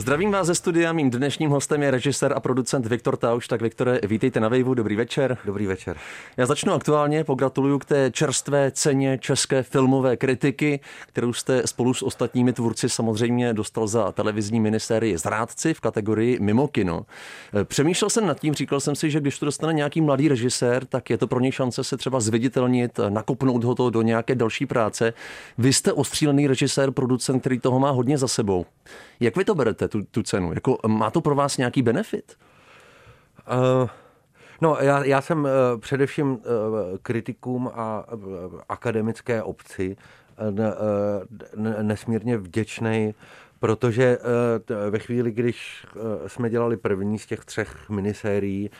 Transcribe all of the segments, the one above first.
Zdravím vás ze studia, mým dnešním hostem je režisér a producent Viktor Tauš. Tak Viktore, vítejte na Vejvu, dobrý večer. Dobrý večer. Já začnu aktuálně, pogratuluju k té čerstvé ceně české filmové kritiky, kterou jste spolu s ostatními tvůrci samozřejmě dostal za televizní minisérii Zrádci v kategorii Mimo kino. Přemýšlel jsem nad tím, říkal jsem si, že když to dostane nějaký mladý režisér, tak je to pro něj šance se třeba zviditelnit, nakopnout ho to do nějaké další práce. Vy jste ostřílený režisér, producent, který toho má hodně za sebou. Jak vy to berete, tu, tu cenu? Jako, má to pro vás nějaký benefit? Uh... No, já, já jsem uh, především uh, kritikům a uh, akademické obci nesmírně vděčný, protože ve chvíli, když jsme dělali první z těch třech minisérií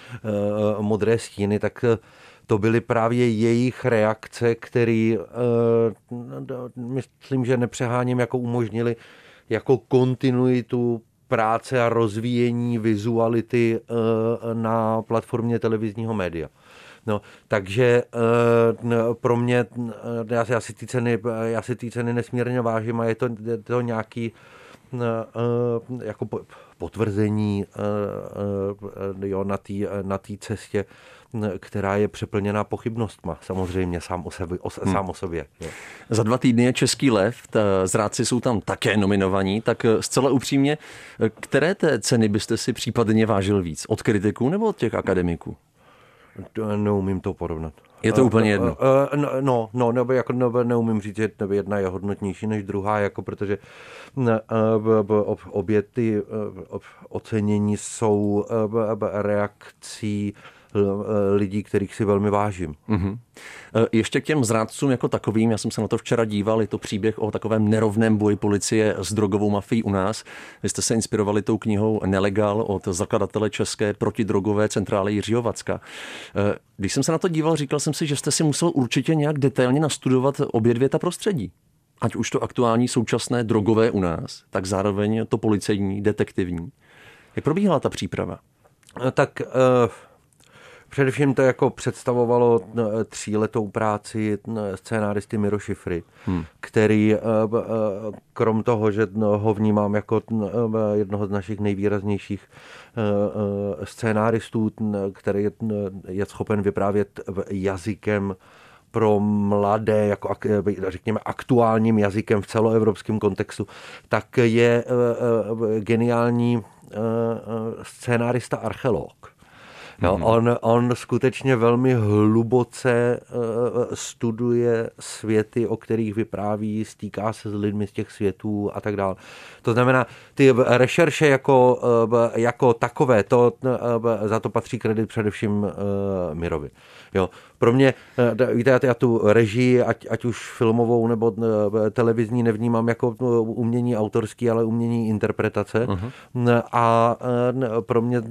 Modré stíny, tak to byly právě jejich reakce, které, myslím, že nepřeháním, jako umožnili jako kontinuitu práce a rozvíjení vizuality eh, na platformě televizního média. No, takže eh, pro mě, eh, já, já, si ty ceny, já si ty ceny nesmírně vážím a je to, je to nějaký jako potvrzení jo, na té na cestě která je přeplněná pochybnostma, samozřejmě sám o, sebe, o, hmm. sám o sobě. Jo. Za dva týdny je Český lev, zrádci jsou tam také nominovaní, tak eh, zcela upřímně, eh, které té ceny byste si případně vážil víc? Od kritiků nebo od těch akademiků? Neumím to porovnat. Je to úplně jedno? No, no, no nebo jako nebo neumím říct, že jedna je hodnotnější než druhá, jako protože obě ty ocenění jsou reakcí Eh, lidí, kterých si velmi vážím. Mm-hmm. Ještě k těm zrádcům jako takovým, já jsem se na to včera díval, je to příběh o takovém nerovném boji policie s drogovou mafií u nás. Vy jste se inspirovali tou knihou Nelegal od zakladatele České protidrogové centrály Jiřího Vacka. Eh, když jsem se na to díval, říkal jsem si, že jste si musel určitě nějak detailně nastudovat obě dvě ta prostředí. Ať už to aktuální současné drogové u nás, tak zároveň to policejní, detektivní. Jak probíhala ta příprava? Tak Především to jako představovalo eh, tříletou práci eh, scénáristy Miro Šifry, hmm. který eh, krom toho, že no, ho vnímám jako jednoho z našich nejvýraznějších scénáristů, který je schopen vyprávět jazykem pro mladé, jako řekněme aktuálním jazykem v celoevropském kontextu, tak je geniální scénárista archeolog. No, hmm. on, on skutečně velmi hluboce uh, studuje světy, o kterých vypráví, stýká se s lidmi z těch světů a tak dále. To znamená, ty rešerše jako, uh, jako takové, to, uh, za to patří kredit především uh, Mirovi. Jo. Pro mě, eh, víte, já tu režii, ať, ať už filmovou nebo eh, televizní, nevnímám jako eh, umění autorský, ale umění interpretace. Uh-huh. A pro mě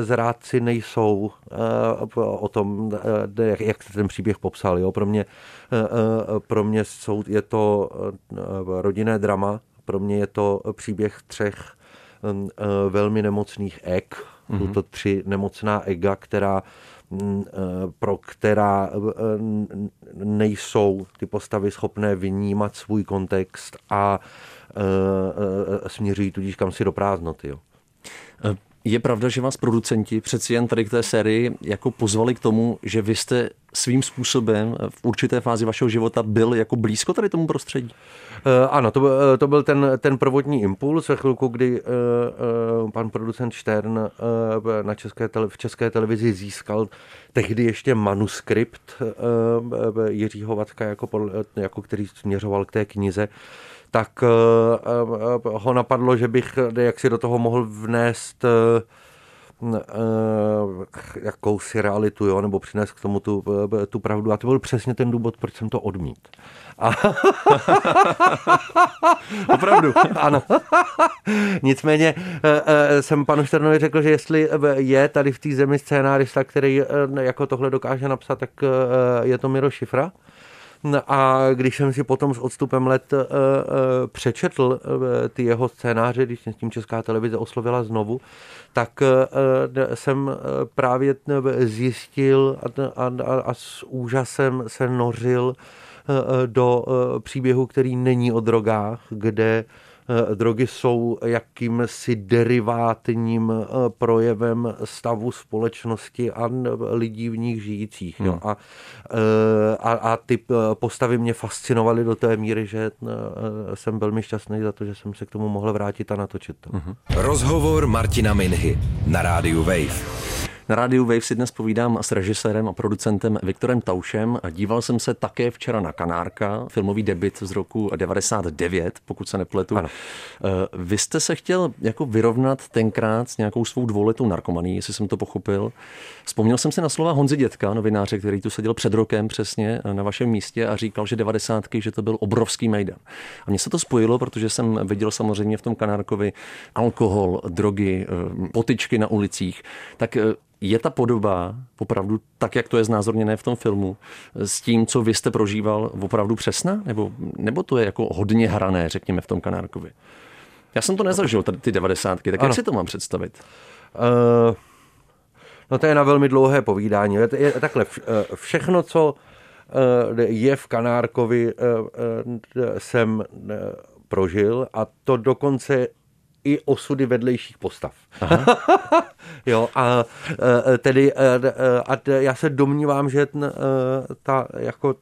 zrádci nejsou o tom, jak, jak ten příběh popsal. Jo. Pro mě, pro mě jsou, je to rodinné drama, pro mě je to příběh třech velmi nemocných ek, jsou to tři nemocná ega, která pro která eh, nejsou ty postavy schopné vynímat svůj kontext a eh, směřují tudíž kam si do prázdnoty. Jo. Je pravda, že vás producenti přeci jen tady k té sérii jako pozvali k tomu, že vy jste svým způsobem v určité fázi vašeho života byl jako blízko tady tomu prostředí? Uh, ano, to byl, to byl ten, ten prvotní impuls ve chvilku, kdy uh, uh, pan producent Štern uh, na české tele, v české televizi získal tehdy ještě manuskript uh, Jiřího Vacka, jako, jako který směřoval k té knize tak eh, eh, ho napadlo, že bych eh, jak si do toho mohl vnést jakousi realitu, jo, nebo přinést k tomu tu, tu pravdu. A to byl přesně ten důvod, proč jsem to odmít. A... Opravdu? ano. Nicméně jsem panu Šternovi řekl, že jestli je tady v té zemi scénárista, který jako tohle dokáže napsat, tak je to Miro Šifra. A když jsem si potom s odstupem let přečetl ty jeho scénáře, když jsem s tím Česká televize oslovila znovu, tak jsem právě zjistil a, a, a s úžasem se nořil do příběhu, který není o drogách, kde Eh, drogy jsou jakýmsi derivátním eh, projevem stavu společnosti a lidí v nich žijících. Hmm. Jo. A, eh, a, a ty postavy mě fascinovaly do té míry, že jsem velmi šťastný za to, že jsem se k tomu mohl vrátit a natočit to. Hmm. Rozhovor Martina Minhy na rádiu Wave. Na rádiu Wave si dnes povídám s režisérem a producentem Viktorem Taušem. Díval jsem se také včera na Kanárka, filmový debit z roku 99, pokud se nepletu. Ano. Eh, vy jste se chtěl jako vyrovnat tenkrát s nějakou svou dvouletou narkomaní, jestli jsem to pochopil. Vzpomněl jsem si na slova Honzy Dětka, novináře, který tu seděl před rokem přesně na vašem místě a říkal, že devadesátky, že to byl obrovský mejdan. A mně se to spojilo, protože jsem viděl samozřejmě v tom Kanárkovi alkohol, drogy, eh, potyčky na ulicích. Tak eh, je ta podoba opravdu tak, jak to je znázorněné v tom filmu, s tím, co vy jste prožíval, opravdu přesná? Nebo, nebo to je jako hodně hrané, řekněme, v tom Kanárkovi? Já jsem to nezažil, ty devadesátky, tak ano. jak si to mám představit? Uh, no to je na velmi dlouhé povídání. Je, je takhle, eh, všechno, co eh, je v Kanárkovi, jsem prožil a to dokonce i osudy vedlejších postav. jo, a e, tedy e, e, a já se domnívám, že ta jako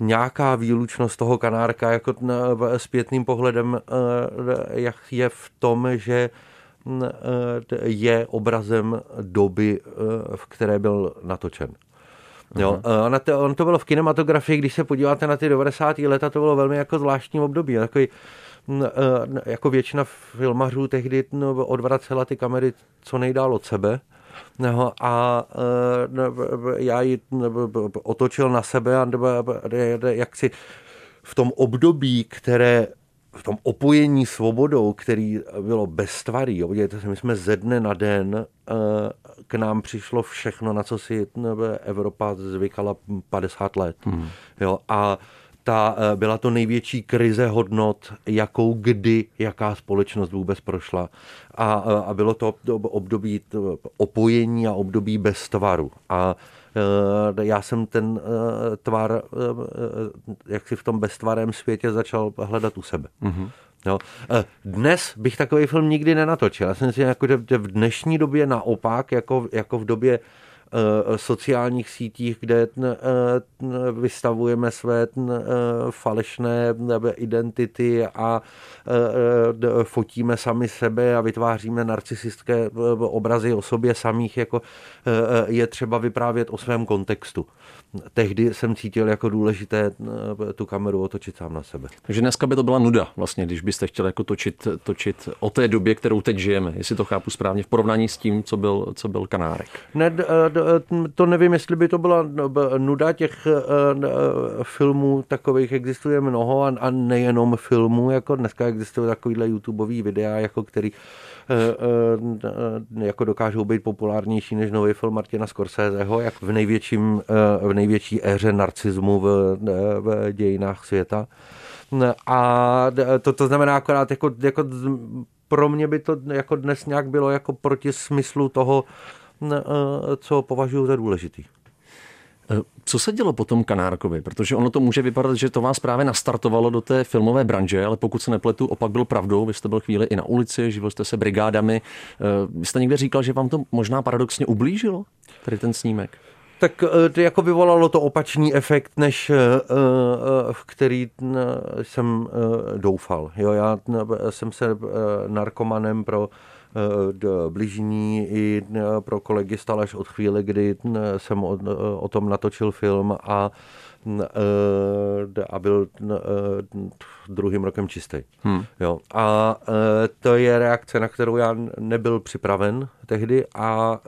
nějaká výlučnost toho kanárka jako zpětným pohledem jak je v tom, že je obrazem doby, v které byl natočen. Jo, uh on to bylo v kinematografii, když se podíváte na ty 90. leta, to bylo velmi jako zvláštní období. Takový jako většina filmařů tehdy odvracela ty kamery co nejdál od sebe. No, a e, já ji otočil na sebe a jak si v tom období, které v tom opojení svobodou, který bylo beztvarý, podívejte se, my jsme ze dne na den e, k nám přišlo všechno, na co si Evropa zvykala 50 let. Hmm. Jo, a ta, eh, byla to největší krize hodnot, jakou kdy, jaká společnost vůbec prošla. A, eh, a bylo to období opojení a období bez tvaru. A eh, já jsem ten tvar, jak si v tom beztvarém světě začal hledat u sebe. Mm-hmm. Jo. Dnes bych takový film nikdy nenatočil. Já jsem si jako, že v dnešní době naopak, jako, jako v době Eh, sociálních sítích, kde eh, vystavujeme své eh, falešné identity a fotíme sami sebe a vytváříme narcisistické obrazy o sobě samých, jako je třeba vyprávět o svém kontextu tehdy jsem cítil jako důležité eh, tu kameru otočit sám na sebe. Takže dneska by to byla nuda, vlastně, když byste chtěli jako točit, točit o té době, kterou teď žijeme, jestli to chápu správně, v porovnání s tím, co byl, co byl Kanárek. Ne, eh, to nevím, jestli by to byla nuda těch eh, filmů, takových existuje mnoho a nejenom filmů, jako dneska existují takovýhle YouTubeový videa, jako který Eh, eh, jako dokážou být populárnější než nový film Martina Scorseseho, jak v, největším, eh, v největší éře narcismu v, v dějinách světa. A to, to znamená akorát jako, jako pro mě by to jako dnes nějak bylo jako proti smyslu toho, co považuji za důležitý. Eh, co se dělo potom Kanárkovi? Protože ono to může vypadat, že to vás právě nastartovalo do té filmové branže, ale pokud se nepletu, opak byl pravdou. Vy jste byl chvíli i na ulici, živil jste se brigádami. Eh, vy jste někde říkal, že vám to možná paradoxně ublížilo, tady ten snímek? Tak eh, to jako vyvolalo to opačný efekt, než v který jsem doufal. Jo, já jsem se narkomanem pro Eh, bližní i eh, pro kolegy stal až od chvíle, kdy eh, jsem o, o tom natočil film a a byl druhým rokem čistý. Hmm. Jo. A to je reakce, na kterou já nebyl připraven tehdy a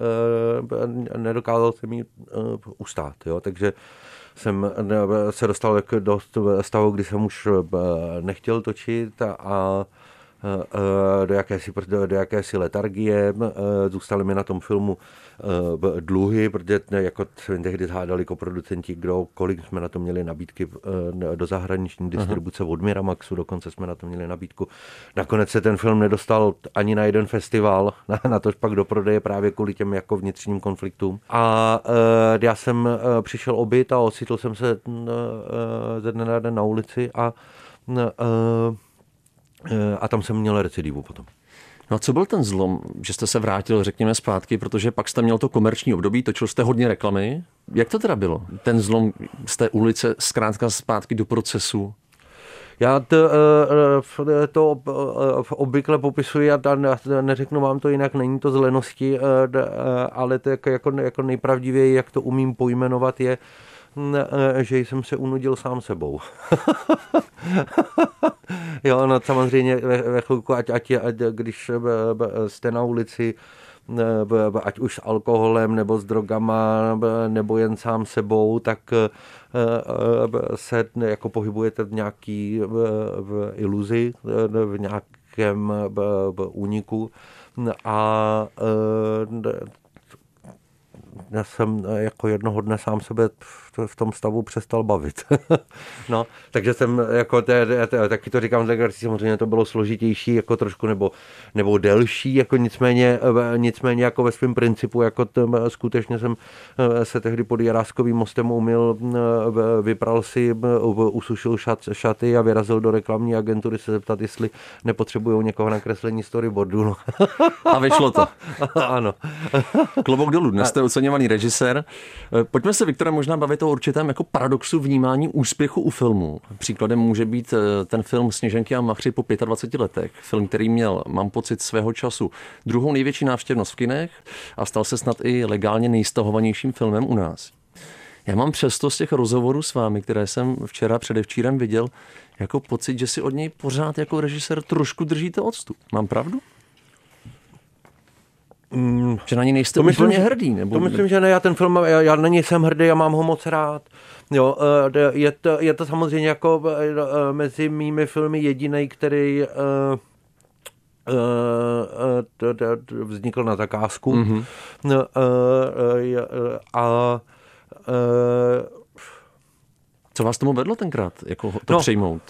nedokázal jsem ji ustát. Jo. Takže jsem se dostal do stavu, kdy jsem už nechtěl točit a do jakési, do, do jakési letargie. Zůstaly mi na tom filmu dluhy, protože jako se tehdy hádali jako producenti, kdo, kolik jsme na to měli nabídky do zahraniční distribuce Aha. od Miramaxu, dokonce jsme na to měli nabídku. Nakonec se ten film nedostal ani na jeden festival, na, na tož pak do prodeje právě kvůli těm jako vnitřním konfliktům. A já jsem přišel obyt a ocitl jsem se ze dne na den na ulici a a tam jsem měl recidivu potom. No a co byl ten zlom, že jste se vrátil, řekněme, zpátky, protože pak jste měl to komerční období, točil jste hodně reklamy. Jak to teda bylo? Ten zlom z té ulice zkrátka zpátky do procesu? Já to, eh, to eh, obvykle popisuji a neřeknu vám to jinak, není to z lenosti, eh, ale to jako, jako, nejpravdivěji, jak to umím pojmenovat, je, Eh, že jsem se unudil sám sebou. jo, no samozřejmě ve, ve chvilku, ať, ať, ať když jste na ulici, ať už s alkoholem nebo s drogama nebo jen sám sebou, tak se jako pohybujete v nějaký v iluzi, v nějakém úniku a já jsem jako jednoho dne sám sebe v tom stavu přestal bavit. no, takže jsem jako, te, te, taky to říkám, tak samozřejmě to bylo složitější, jako trošku, nebo, nebo delší, jako nicméně, nicméně jako ve svém principu, jako t, skutečně jsem eh, se tehdy pod Jaráskovým mostem umil, eh, vypral si, usušil šat, šaty a vyrazil do reklamní agentury se zeptat, jestli nepotřebují někoho na kreslení storyboardu. No. a vyšlo to. ano. Klobouk dolů, dnes jste oceňovaný režisér. Eh, pojďme se, Viktore, možná bavit o o určitém jako paradoxu vnímání úspěchu u filmu. Příkladem může být eh, ten film Sněženky a Machři po 25 letech. Film, který měl, mám pocit, svého času druhou největší návštěvnost v kinech a stal se snad i legálně nejstahovanějším filmem u nás. Já mám přesto z těch rozhovorů s vámi, které jsem včera předevčírem viděl, jako pocit, že si od něj pořád jako režisér trošku držíte odstup. Mám pravdu? Mm, že na něj nejste to myslím, úplně hrdý? Nebo... To myslím, že ne, já ten film, já, já na něj jsem hrdý, já mám ho moc rád. Jo, eh, je to, je to samozřejmě jako eh, mezi mými filmy jediný, který vznikl na zakázku. Mm-hmm. A Co vás tomu vedlo tenkrát, jako to no, přijmout?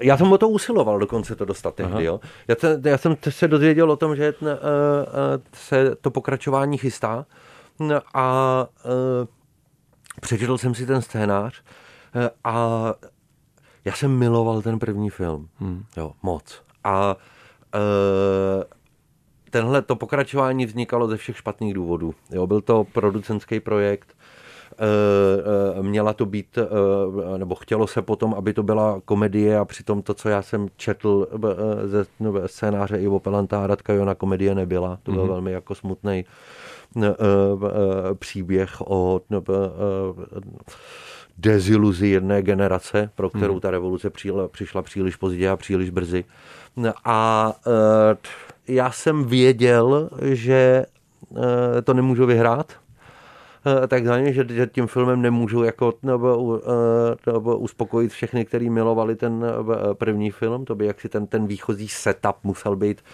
Já jsem o to usiloval dokonce to dostat tehdy. Jo. Já, te, já jsem se dozvěděl o tom, že uh, uh, se to pokračování chystá a uh, přečetl jsem si ten scénář a já jsem miloval ten první film. Hmm. Jo, moc. A uh, tenhle to pokračování vznikalo ze všech špatných důvodů. Jo, byl to producentský projekt, měla to být, eh, nebo chtělo se potom, aby to byla komedie a přitom to, co já jsem četl ze no, scénáře Ivo Pelantá, Radka Jona, komedie nebyla. To byl mm-hmm. velmi jako smutný příběh o no, deziluzi jedné generace, pro kterou mhm. ta revoluce přišla příliš pozdě a příliš brzy. A já jsem věděl, že to nemůžu vyhrát, Eh, takzvaně, že, že tím filmem nemůžu jako nebo, eh, nebo uspokojit všechny, kteří milovali ten eh, první film, to by jaksi ten, ten výchozí setup musel být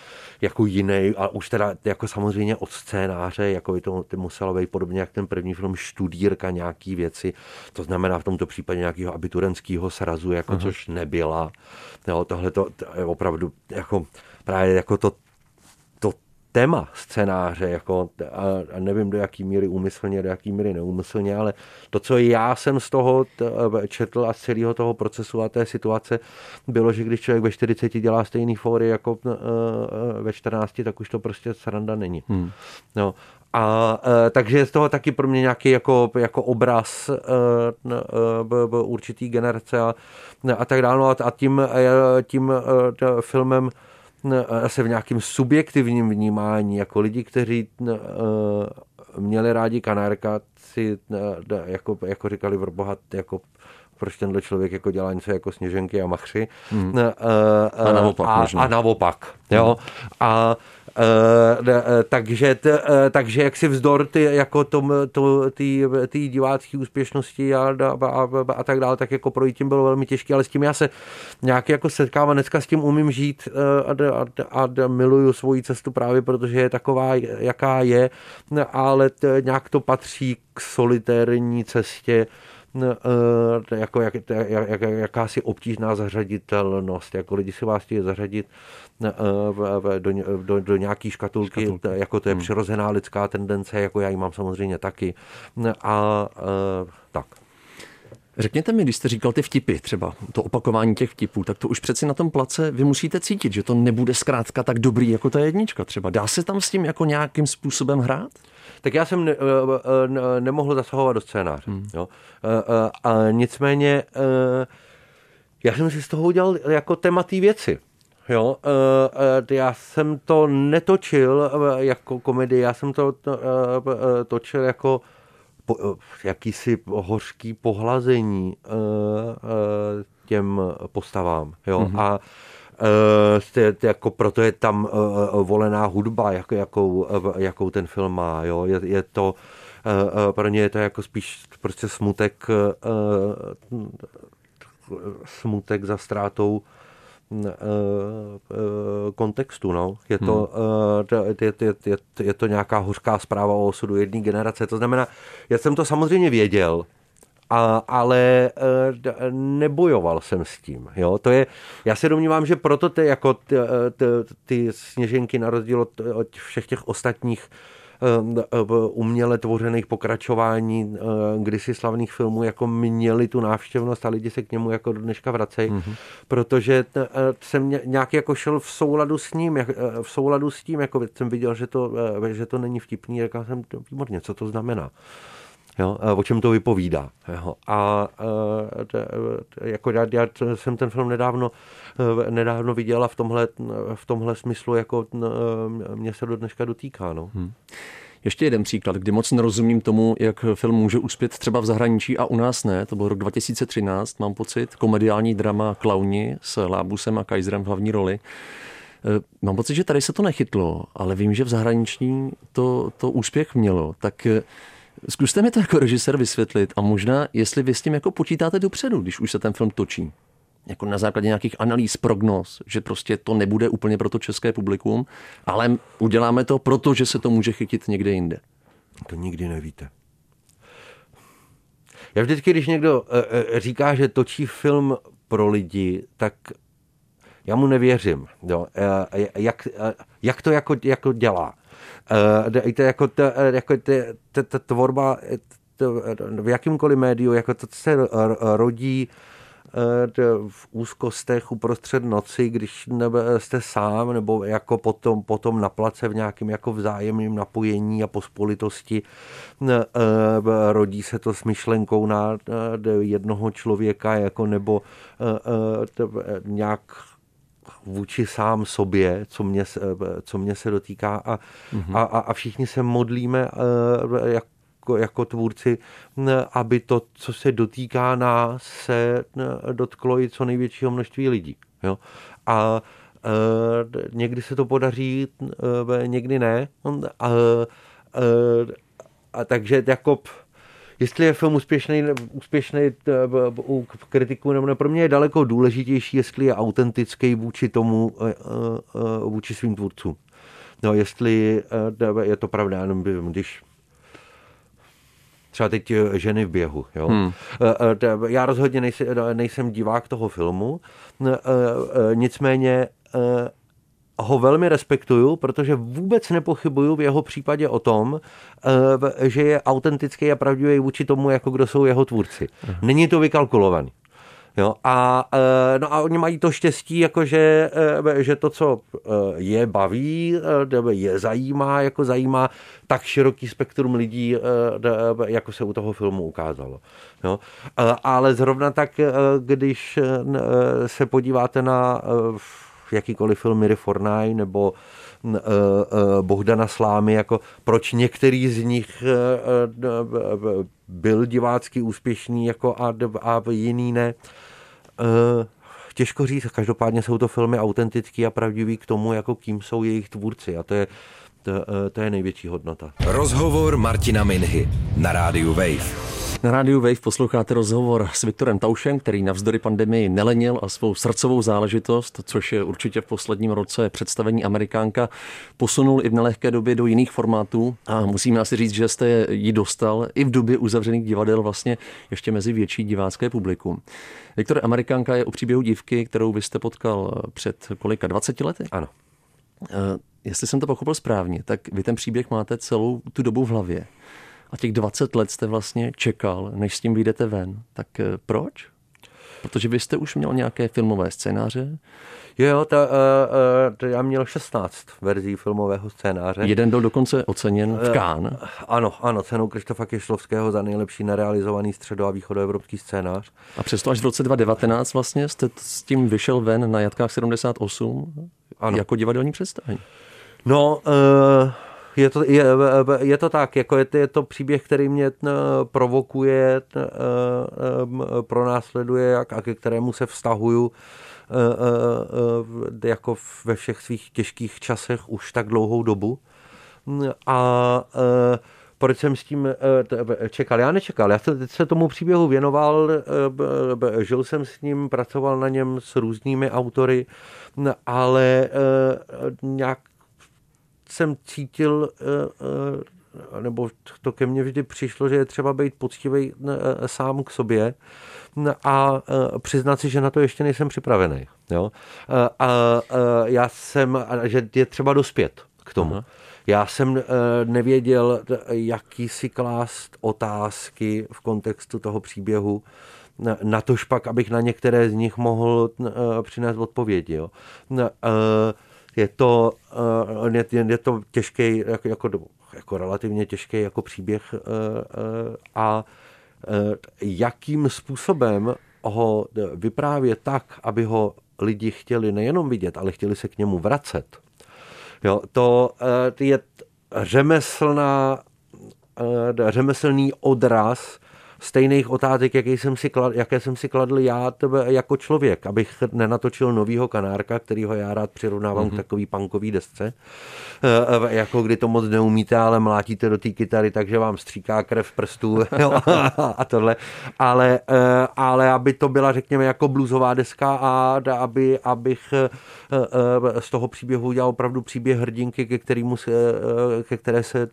jako jiný a už teda jako samozřejmě od scénáře, jako by to muselo být podobně jak ten první film študírka nějaký věci, to znamená v tomto případě nějakého abiturenského srazu, jako uh-huh. což nebyla. Jo, tohle to, to je opravdu jako právě jako to téma scénáře, jako, a, a nevím do jaký míry úmyslně, do jaký míry neúmyslně, ale to, co já jsem z toho četl a z celého toho procesu a té situace, bylo, že když člověk ve 40 dělá stejný fóry jako ve 14, tak už to prostě sranda není. Hmm. No, a e, takže je z toho taky pro mě nějaký jako, jako obraz e, e, určitý generace a, a tak dále. No a tím, e, tím e, filmem asi v nějakém subjektivním vnímání, jako lidi, kteří eh, měli rádi kanárka, si jako, jako říkali v bohat, jako proč tenhle člověk jako dělá něco jako sněženky a machři. Hmm. A naopak. A, a naopak. Jo. Hmm. A takže, t, uh, takže jak si vzdor ty, jako tom, to, ty, ty divácké úspěšnosti a, a, a, a, tak dále, tak jako projít tím bylo velmi těžké, ale s tím já se nějak jako setkávám, dneska s tím umím žít uh, a, a, a miluju svoji cestu právě, protože je taková, jaká je, ale t, nějak to patří k solitérní cestě, jako jak, jak, jakási obtížná zařaditelnost, jako lidi si vás chtějí zařadit do, do, do nějaký škatulky, škatulky, jako to je hmm. přirozená lidská tendence, jako já ji mám samozřejmě taky. A, a tak. Řekněte mi, když jste říkal ty vtipy, třeba to opakování těch vtipů, tak to už přeci na tom place vy musíte cítit, že to nebude zkrátka tak dobrý jako ta jednička třeba. Dá se tam s tím jako nějakým způsobem hrát? Tak já jsem ne, ne, nemohl zasahovat do scénáře. Hmm. Jo. A, a, a nicméně já jsem si z toho udělal jako téma té věci. Jo, já jsem to netočil jako komedii, já jsem to točil jako jakýsi hořký pohlazení těm postavám. Jo, mm-hmm. a jako proto je tam volená hudba, jak, jakou, jakou ten film má. Jo? Je, je to, pro ně je to jako spíš prostě smutek, smutek za ztrátou kontextu. No. Je, to, hmm. je, je, je, je to nějaká hořká zpráva o osudu jedné generace. To znamená, já jsem to samozřejmě věděl, a, ale nebojoval jsem s tím. Jo? To je, já se domnívám, že proto ty, jako ty, ty, ty sněženky na rozdíl od, od všech těch ostatních Eh, uměle tvořených pokračování eh, kdysi slavných filmů jako měli tu návštěvnost a lidi se k němu jako do dneška vracejí, mm-hmm. protože eh, jsem nějak jako šel v souladu s ním, v souladu s tím, jako jsem viděl, že to, že to není vtipný, říkal jsem, výborně, co to znamená. Jo, o čem to vypovídá. Jo. A jako já, já jsem ten film nedávno, nedávno viděl a v tomhle, v tomhle smyslu jako mě se do dneška dotýká. No. Hmm. Ještě jeden příklad, kdy moc nerozumím tomu, jak film může uspět třeba v zahraničí a u nás ne. To byl rok 2013, mám pocit, komediální drama Klauni s Lábusem a Kaiserem v hlavní roli. Mám pocit, že tady se to nechytlo, ale vím, že v zahraničí to, to úspěch mělo. Tak Zkuste mi to jako režisér vysvětlit a možná, jestli vy s tím jako počítáte dopředu, když už se ten film točí. Jako na základě nějakých analýz, prognóz, že prostě to nebude úplně pro to české publikum, ale uděláme to proto, že se to může chytit někde jinde. To nikdy nevíte. Já vždycky, když někdo e, říká, že točí film pro lidi, tak já mu nevěřím. Jo. E, jak, jak to jako, jako dělá? To jako, to, jako ta, ta tvorba to, v jakýmkoliv médiu, jako to se rodí v úzkostech uprostřed noci, když jste sám, nebo jako potom, potom na place v nějakém jako vzájemném napojení a pospolitosti. Rodí se to s myšlenkou na jednoho člověka, jako nebo nějak vůči sám sobě, co mě, co mě se dotýká a, mm-hmm. a, a všichni se modlíme eh, jako, jako tvůrci, aby to, co se dotýká nás, se dotklo i co největšího množství lidí. Jo? A e, někdy se to podaří, e, někdy ne. A, e, a takže jako jestli je film úspěšný, úspěšný u kritiků nebo ne, pro mě je daleko důležitější, jestli je autentický vůči tomu, eh, eh, vůči svým tvůrcům. No, jestli je to pravda, když třeba teď ženy v běhu. Jo? Hmm. Já rozhodně nejsem, nejsem divák toho filmu, nicméně ho velmi respektuju, protože vůbec nepochybuju v jeho případě o tom, eh, že je autentický a pravdivý vůči tomu, jako kdo jsou jeho tvůrci. Není to vykalkulovaný. Jo, a, eh, no a oni mají to štěstí, jako že, eh, že to, co je baví, je zajímá, jako zajímá tak široký spektrum lidí, jako se u toho filmu ukázalo. Jo. Ale zrovna tak, když se podíváte na jakýkoliv film Miry Fornaj nebo uh, uh, Bohdana Slámy, jako proč některý z nich uh, byl divácky úspěšný jako a, a jiný ne. těžko říct, každopádně jsou to filmy autentický a pravdivý k tomu, jako kým jsou jejich tvůrci a to je, to, to je největší hodnota. Rozhovor Martina Minhy na rádiu Wave. Na rádiu Wave posloucháte rozhovor s Viktorem Taušem, který navzdory pandemii nelenil a svou srdcovou záležitost, což je určitě v posledním roce představení Amerikánka, posunul i v nelehké době do jiných formátů a musíme asi říct, že jste ji dostal i v době uzavřených divadel vlastně ještě mezi větší divácké publikum. Viktor Amerikánka je o příběhu dívky, kterou vy jste potkal před kolika 20 lety? Ano. Eh, jestli jsem to pochopil správně, tak vy ten příběh máte celou tu dobu v hlavě. A těch 20 let jste vlastně čekal, než s tím vyjdete ven. Tak eh, proč? Protože vy jste už měl nějaké filmové scénáře? Jo, to, uh, uh, já měl 16 verzí filmového scénáře. Jeden byl dokonce oceněn v Cannes. Uh, ano, ano, cenou Krištofa Kešlovského za nejlepší nerealizovaný středo- a východoevropský scénář. A přesto až v roce 2019 vlastně jste s tím vyšel ven na Jatkách 78 ano. jako divadelní představení. No, uh, je to, je, je to tak, jako je, je to příběh, který mě eh, provokuje, eh, eh, pronásleduje a ke kterému se vztahuju jako ve všech svých těžkých časech už tak dlouhou dobu. A proč jsem s tím čekal? Já nečekal, já se tomu příběhu věnoval, žil jsem s ním, pracoval na něm s různými autory, ale nějak jsem cítil, eh, eh, nebo to ke mně vždy přišlo, že je třeba být poctivý eh, sám k sobě a přiznat si, že na to ještě nejsem připravený. Jo? A já jsem, že je třeba dospět k tomu. Aha. Já jsem nevěděl, jaký si klást otázky v kontextu toho příběhu, na tož pak, abych na některé z nich mohl přinést odpovědi. Jo je to, uh, je, je to těžký, jako, jako, jako relativně těžký jako příběh uh, uh, a jakým způsobem ho vyprávět tak, aby ho lidi chtěli nejenom vidět, ale chtěli se k němu vracet. Jo, to je řemeslná, řemeslný odraz stejných otázek, jaké jsem si, klad, jaké jsem si kladl já tebe jako člověk, abych nenatočil novýho kanárka, kterýho já rád přirovnávám mm-hmm. k mhm. takový punkový desce, e, jako kdy to moc neumíte, ale mlátíte do té kytary, takže vám stříká krev prstů a tohle. Ale, e, ale aby to byla, řekněme, jako bluesová deska a aby, abych e, z toho příběhu udělal opravdu příběh hrdinky, ke, kterému se, ke které se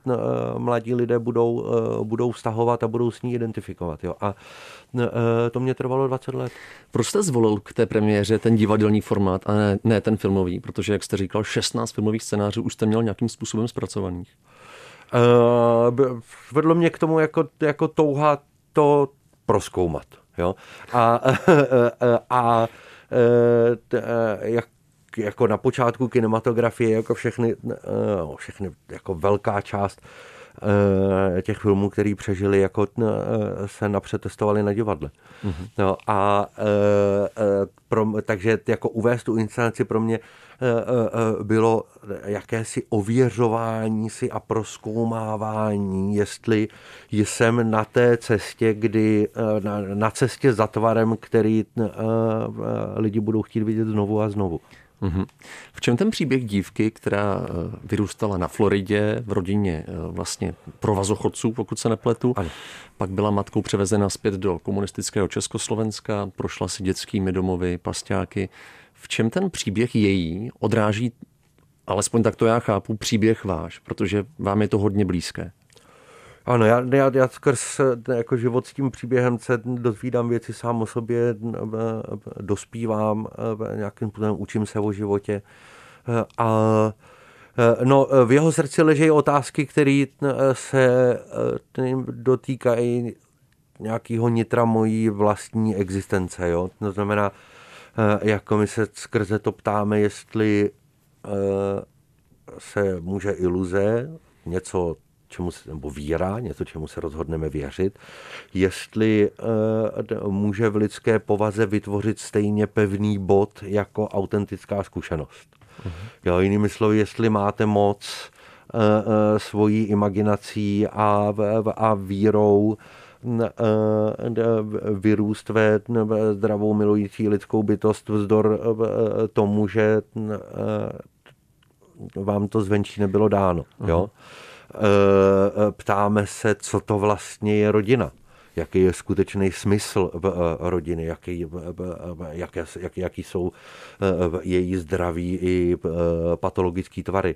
mladí lidé budou, budou vztahovat a budou s ní identifikovat komunikovat. Jo. A e, to mě trvalo 20 let. Proč jste zvolil k té premiéře ten divadelní formát a ne, ne ten filmový? Protože, jak jste říkal, 16 filmových scénářů už jste měl nějakým způsobem zpracovaných. Uh, vedlo mě k tomu jako, jako touha to proskoumat. Jo? A, a, a jak jako na počátku kinematografie, jako všechny, všechny jako velká část Eh, těch filmů, který přežili, jako eh, se napřed testovali na divadle. Mm-hmm. No, a eh, pro, takže jako uvést tu inscenaci pro mě bylo jakési ověřování si a proskoumávání, jestli jsem na té cestě, kdy na, na cestě za tvarem, který lidi budou chtít vidět znovu a znovu. Mm-hmm. V čem ten příběh dívky, která eh, vyrůstala na Floridě v rodině eh, vlastně provazochodců, pokud se nepletu, ano. pak byla matkou převezena zpět do komunistického Československa, prošla si dětskými domovy, pastáky. V čem ten příběh její odráží, alespoň tak to já chápu, příběh váš, protože vám je to hodně blízké? Ano, já, já, já skrz jako život s tím příběhem se dozvídám věci sám o sobě, dospívám, nějakým způsobem učím se o životě. A No, v jeho srdci leží otázky, které se dotýkají nějakého nitra mojí vlastní existence. Jo? To znamená, jako my se skrze to ptáme, jestli se může iluze, něco čemu se, nebo víra, něco, čemu se rozhodneme věřit, jestli uh, může v lidské povaze vytvořit stejně pevný bod jako autentická zkušenost. Uh-huh. Jo, jinými slovy, jestli máte moc uh, uh, svojí imaginací a, a vírou vyrůst ve zdravou milující lidskou bytost vzdor tomu, že vám to zvenčí nebylo dáno. Jo? Ptáme se, co to vlastně je rodina jaký je skutečný smysl v rodiny, jaký, jaké, jak, jaký jsou její zdraví i patologické tvary.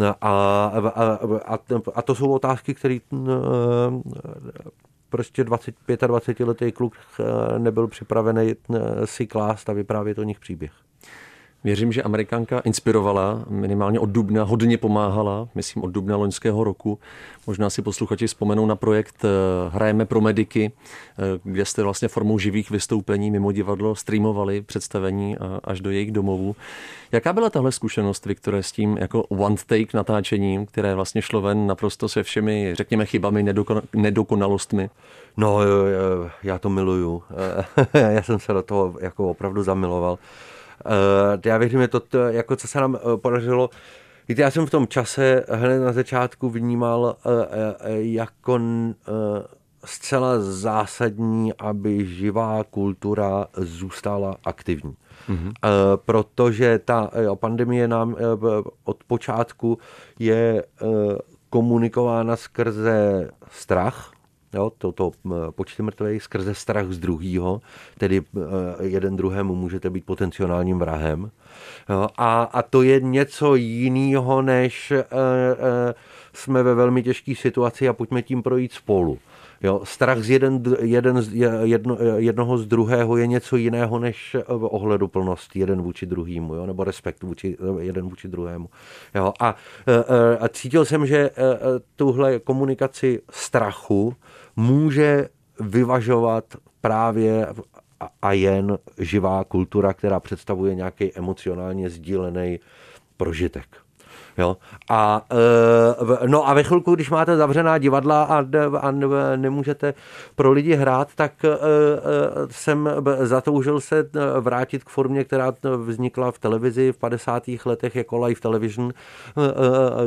A, a, a, a to jsou otázky, které prostě 25 20 letý kluk nebyl připravený si klást a vyprávět o nich příběh. Věřím, že Amerikanka inspirovala, minimálně od Dubna, hodně pomáhala, myslím od Dubna loňského roku. Možná si posluchači vzpomenou na projekt eh, Hrajeme pro mediky, eh, kde jste vlastně formou živých vystoupení mimo divadlo streamovali představení eh, až do jejich domovů. Jaká byla tahle zkušenost, Viktore, s tím jako one take natáčením, které vlastně šlo ven naprosto se všemi, řekněme, chybami, nedokonalostmi? No, já to miluju. já jsem se do toho jako opravdu zamiloval. Eh, já věřím, že to, jako co se nám eh, podařilo, Víte, já jsem v tom čase hned na začátku vnímal eh, jako zcela zásadní, aby živá kultura zůstala aktivní. Mm-hmm. Protože ta pandemie nám od počátku je komunikována skrze strach, Jo, to, to počty mrtvých skrze strach z druhého, tedy jeden druhému můžete být potenciálním vrahem. Jo, a, a to je něco jiného, než e, e, jsme ve velmi těžké situaci a pojďme tím projít spolu. Jo, strach z jeden, jeden, jedno, jednoho z druhého je něco jiného než ohleduplnost jeden vůči druhému, jo, nebo respekt vůči, jeden vůči druhému. Jo, a, a cítil jsem, že tuhle komunikaci strachu může vyvažovat právě a jen živá kultura, která představuje nějaký emocionálně sdílený prožitek. Jo? A, e, no a ve chvilku, když máte zavřená divadla a, a nemůžete pro lidi hrát, tak e, e, jsem zatoužil se vrátit k formě, která vznikla v televizi v 50. letech jako live television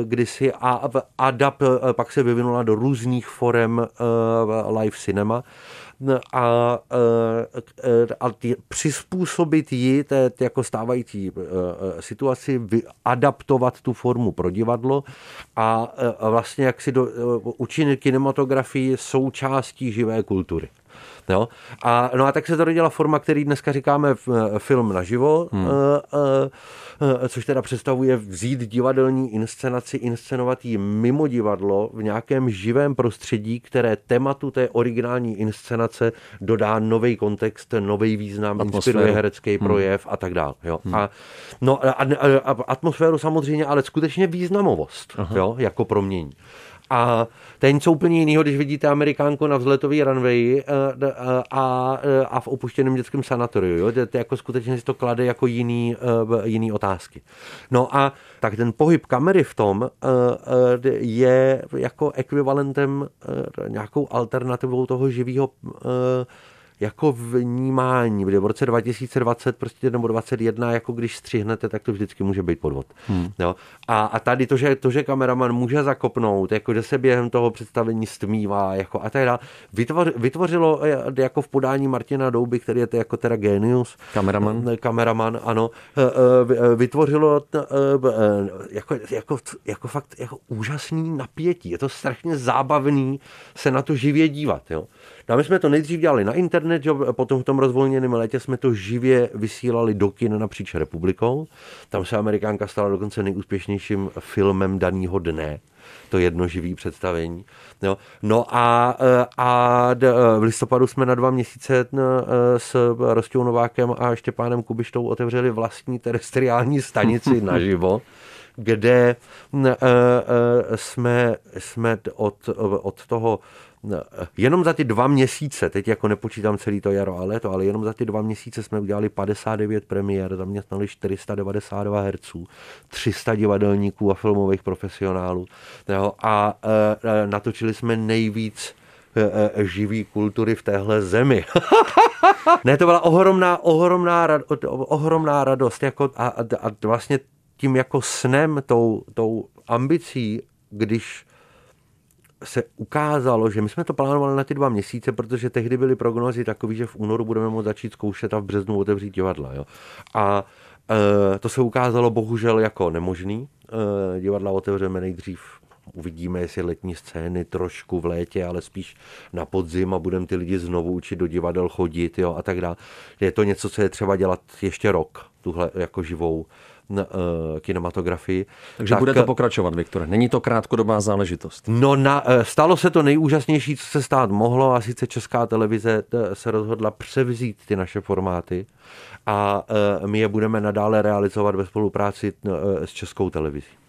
kdysi a ADAP pak se vyvinula do různých forem live cinema a, a přizpůsobit ji té, jako stávající e, e, situaci, adaptovat tu formu pro divadlo a vlastně jak si do, e, učinit kinematografii součástí živé kultury. Jo? A, no a tak se to rodila forma, který dneska říkáme film naživo, hmm. což teda představuje vzít divadelní inscenaci, inscenovat ji mimo divadlo v nějakém živém prostředí, které tématu té originální inscenace dodá nový kontext, nový význam, atmosféru. inspiruje herecký hmm. projev a tak dále. Jo? Hmm. A, no, a, a, a atmosféru samozřejmě, ale skutečně významovost, jo? jako promění. A to je něco úplně jiného, když vidíte Amerikánku na vzletový runway eh, a, a, a v opuštěném dětském sanatoriu. Jo? To, to jako skutečně si to klade jako jiný, eh, jiný otázky. No a tak ten pohyb kamery v tom eh, je jako ekvivalentem nějakou alternativou toho živého jako vnímání, kde v roce 2020 prostě nebo 2021, jako když střihnete, tak to vždycky může být podvod. Hmm. Jo? A, a tady to že, to, že kameraman může zakopnout, jako že se během toho představení stmívá, jako a tak dále, vytvoř, vytvořilo eh, jako v podání Martina Douby, který je to jako teda genius. Kameraman. Eh, kameraman, ano. Eh, vytvořilo jako, jako, jako fakt jako úžasný napětí. Je to strašně zábavný se na to živě dívat. Jo? No a my jsme to nejdřív dělali na internet, že? potom v tom rozvolněném létě jsme to živě vysílali do kin napříč republikou. Tam se Amerikánka stala dokonce nejúspěšnějším filmem daného dne to jedno živý představení. Jo. No a, a v listopadu jsme na dva měsíce s Rostou Novákem a Štěpánem Kubištou otevřeli vlastní terestriální stanici naživo kde jsme, jsme od, od toho jenom za ty dva měsíce, teď jako nepočítám celý to jaro a léto, ale jenom za ty dva měsíce jsme udělali 59 premiér, zaměstnali 492 herců, 300 divadelníků a filmových profesionálů. Jo, a e, natočili jsme nejvíc e, e, živý kultury v téhle zemi. ne, to byla ohromná, ohromná, ohromná radost. Jako a, a, a vlastně tím jako snem, tou, tou ambicí, když se ukázalo, že my jsme to plánovali na ty dva měsíce, protože tehdy byly prognozy takové, že v únoru budeme moct začít zkoušet a v březnu otevřít divadla. Jo. A e, to se ukázalo bohužel jako nemožný. E, divadla otevřeme nejdřív Uvidíme, jestli letní scény trošku v létě, ale spíš na podzim a budeme ty lidi znovu učit do divadel chodit jo, a tak dále. Je to něco, co je třeba dělat ještě rok, tuhle jako živou kinematografii. Takže tak, budete pokračovat, Viktore. Není to krátkodobá záležitost. No, na, uh, stalo se to nejúžasnější, co se stát mohlo, a sice Česká televize se rozhodla převzít ty naše formáty a my je budeme nadále realizovat ve spolupráci s Českou televizí.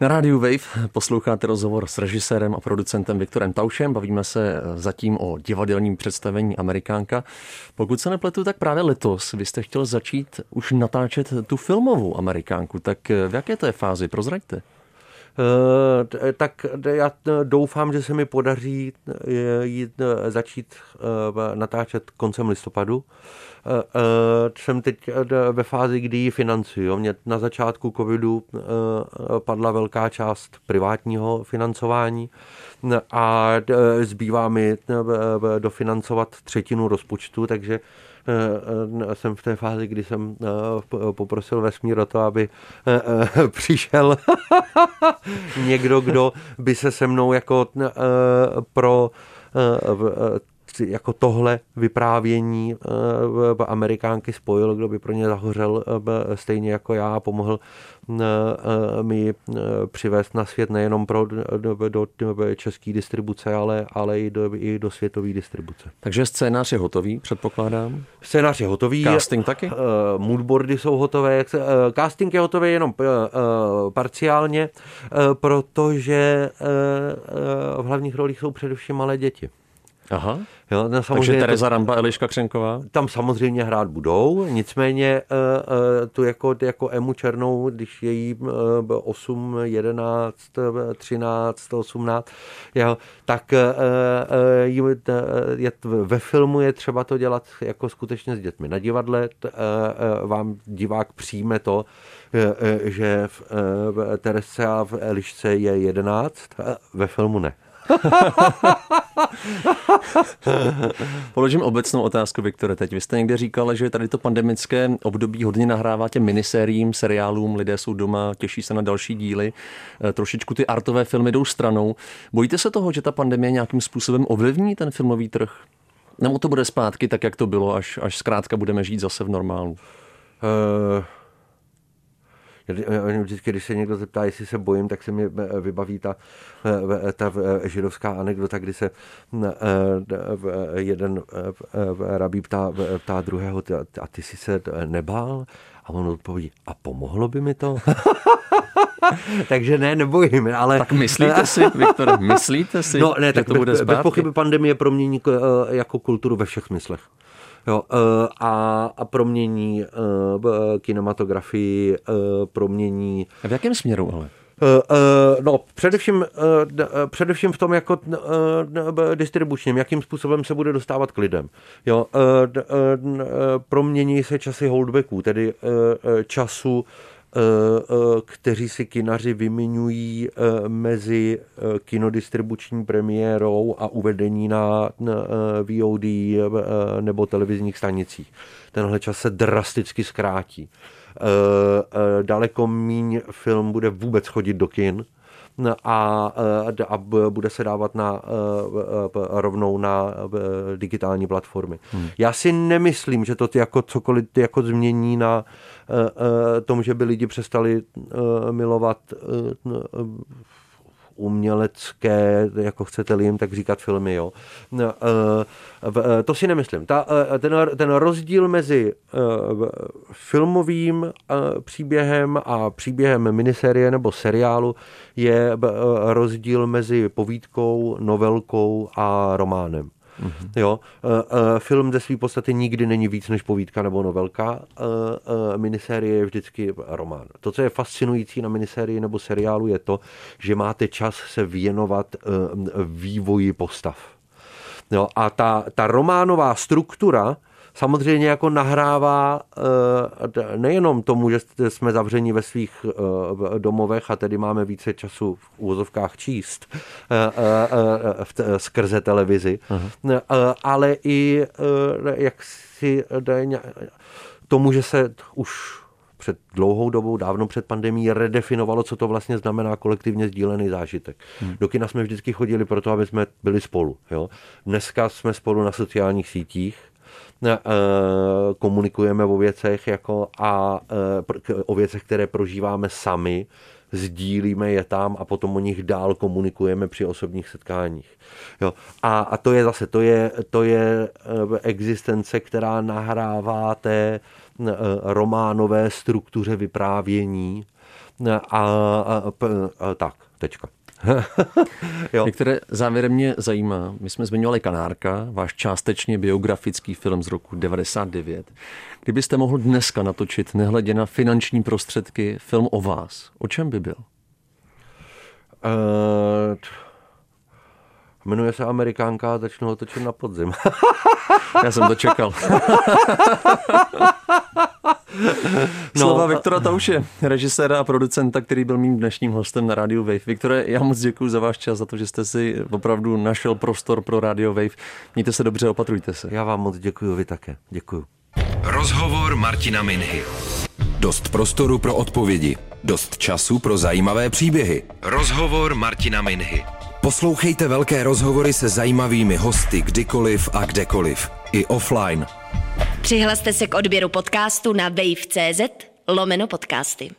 Na rádiu Wave posloucháte rozhovor s režisérem a producentem Viktorem Taušem. Bavíme se eh, zatím o divadelním představení Amerikánka. Pokud se nepletu, tak právě letos vy jste chtěl začít už natáčet tu filmovou Amerikánku. Tak eh, v jaké to je fázi? Prozraďte. Eh, tak já doufám, že se mi podaří jít, začít natáčet koncem listopadu. Jsem teď ve fázi, kdy ji financuju. Mě na začátku covidu padla velká část privátního financování a zbývá mi dofinancovat třetinu rozpočtu, takže jsem v té fázi, kdy jsem poprosil vesmír o to, aby přišel někdo, kdo by se se mnou jako pro jako tohle vyprávění eh, Amerikánky spojil, kdo by pro ně zahořel eh, stejně jako já a pomohl eh, mi přivést na svět nejenom pro do, do, do české distribuce, ale, ale i do, i do světové distribuce. Takže scénář je hotový, předpokládám? Scénář je hotový. Casting taky? Moodboardy jsou hotové. Casting je hotový jenom parciálně, protože v hlavních rolích jsou především malé děti. Aha. Jo, no, samozřejmě Takže Tereza Ramba, Eliška Křenková? Tam samozřejmě hrát budou, nicméně uh, uh, tu jako, jako Emu Černou, když je jí uh, 8, 11, 13, 18, jo, tak uh, uh, je, ve filmu je třeba to dělat jako skutečně s dětmi. Na divadle uh, uh, vám divák přijme to, že v, Terese a v Elišce je 11, ve filmu ne. Položím obecnou otázku, Viktore. Teď vy jste někde říkal, že tady to pandemické období hodně nahrává těm minisériím, seriálům, lidé jsou doma, těší se na další díly. Eh, trošičku ty artové filmy jdou stranou. Bojíte se toho, že ta pandemie nějakým způsobem ovlivní ten filmový trh? Nebo to bude zpátky tak, jak to bylo, až, až zkrátka budeme žít zase v normálu? Uh... Vždycky, když se někdo zeptá, jestli se bojím, tak se mi eh, vybaví ta, eh, ta eh, židovská anekdota, kdy se jeden rabí ptá, ptá druhého, a ty jsi se nebál? A on odpoví, a pomohlo by mi to? Takže ne, nebojím, ale... Tak myslíte si, Viktor, myslíte si, no, ne, že tak to bude zpátky? Bez pochyby pandemie promění jako kulturu ve všech smyslech. Jo, eh, a, a promění eh, kinematografii, eh, promění... A v jakém směru ale? No, především, především v tom jako distribučním, jakým způsobem se bude dostávat k lidem. Jo, promění se časy holdbacků, tedy času kteří si kinaři vymiňují eh, mezi kinodistribuční premiérou a uvedení na VOD nebo televizních stanicích. Tenhle čas se drasticky zkrátí. Daleko míň film bude vůbec chodit do kin, a, a bude se dávat na, rovnou na digitální platformy. Hmm. Já si nemyslím, že to jako cokoliv jako změní na tom, že by lidi přestali milovat umělecké, jako chcete-li jim tak říkat filmy, jo. To si nemyslím. Ta, ten, ten rozdíl mezi filmovým příběhem a příběhem miniserie nebo seriálu je rozdíl mezi povídkou, novelkou a románem. Mm-hmm. Jo, film ze své podstaty nikdy není víc než povídka nebo novelka. Minisérie je vždycky román. To, co je fascinující na minisérii nebo seriálu, je to, že máte čas se věnovat vývoji postav. Jo, a ta, ta románová struktura samozřejmě jako nahrává nejenom tomu, že jsme zavření ve svých domovech a tedy máme více času v úvozovkách číst skrze televizi, uh-huh. ale i jak si tomu, že se už před dlouhou dobou, dávno před pandemí, redefinovalo, co to vlastně znamená kolektivně sdílený zážitek. Hmm. Do kina jsme vždycky chodili proto, aby jsme byli spolu. Jo? Dneska jsme spolu na sociálních sítích, komunikujeme o věcech jako a e, o věcech, které prožíváme sami, sdílíme je tam a potom o nich dál komunikujeme při osobních setkáních. Jo. A, a to je zase, to je, to je e, existence, která nahrává té Eh, románové struktuře vyprávění a, a, a, a tak, tečka. jo. Některé závěrem mě zajímá. My jsme zmiňovali Kanárka, váš částečně biografický film z roku 99. Kdybyste mohl dneska natočit, nehledě na finanční prostředky, film o vás, o čem by byl? Uh, jmenuje se Amerikánka a začnu ho točit na podzim. Já jsem to čekal. No, Slova Viktora Tauše, režiséra a producenta, který byl mým dnešním hostem na Radio Wave. Viktore, já moc děkuji za váš čas, za to, že jste si opravdu našel prostor pro Radio Wave. Mějte se dobře, opatrujte se. Já vám moc děkuji, vy také. Děkuji. Rozhovor Martina Minhy. Dost prostoru pro odpovědi. Dost času pro zajímavé příběhy. Rozhovor Martina Minhy. Poslouchejte velké rozhovory se zajímavými hosty kdykoliv a kdekoliv. I offline. Přihlaste se k odběru podcastu na wave.cz lomeno podcasty.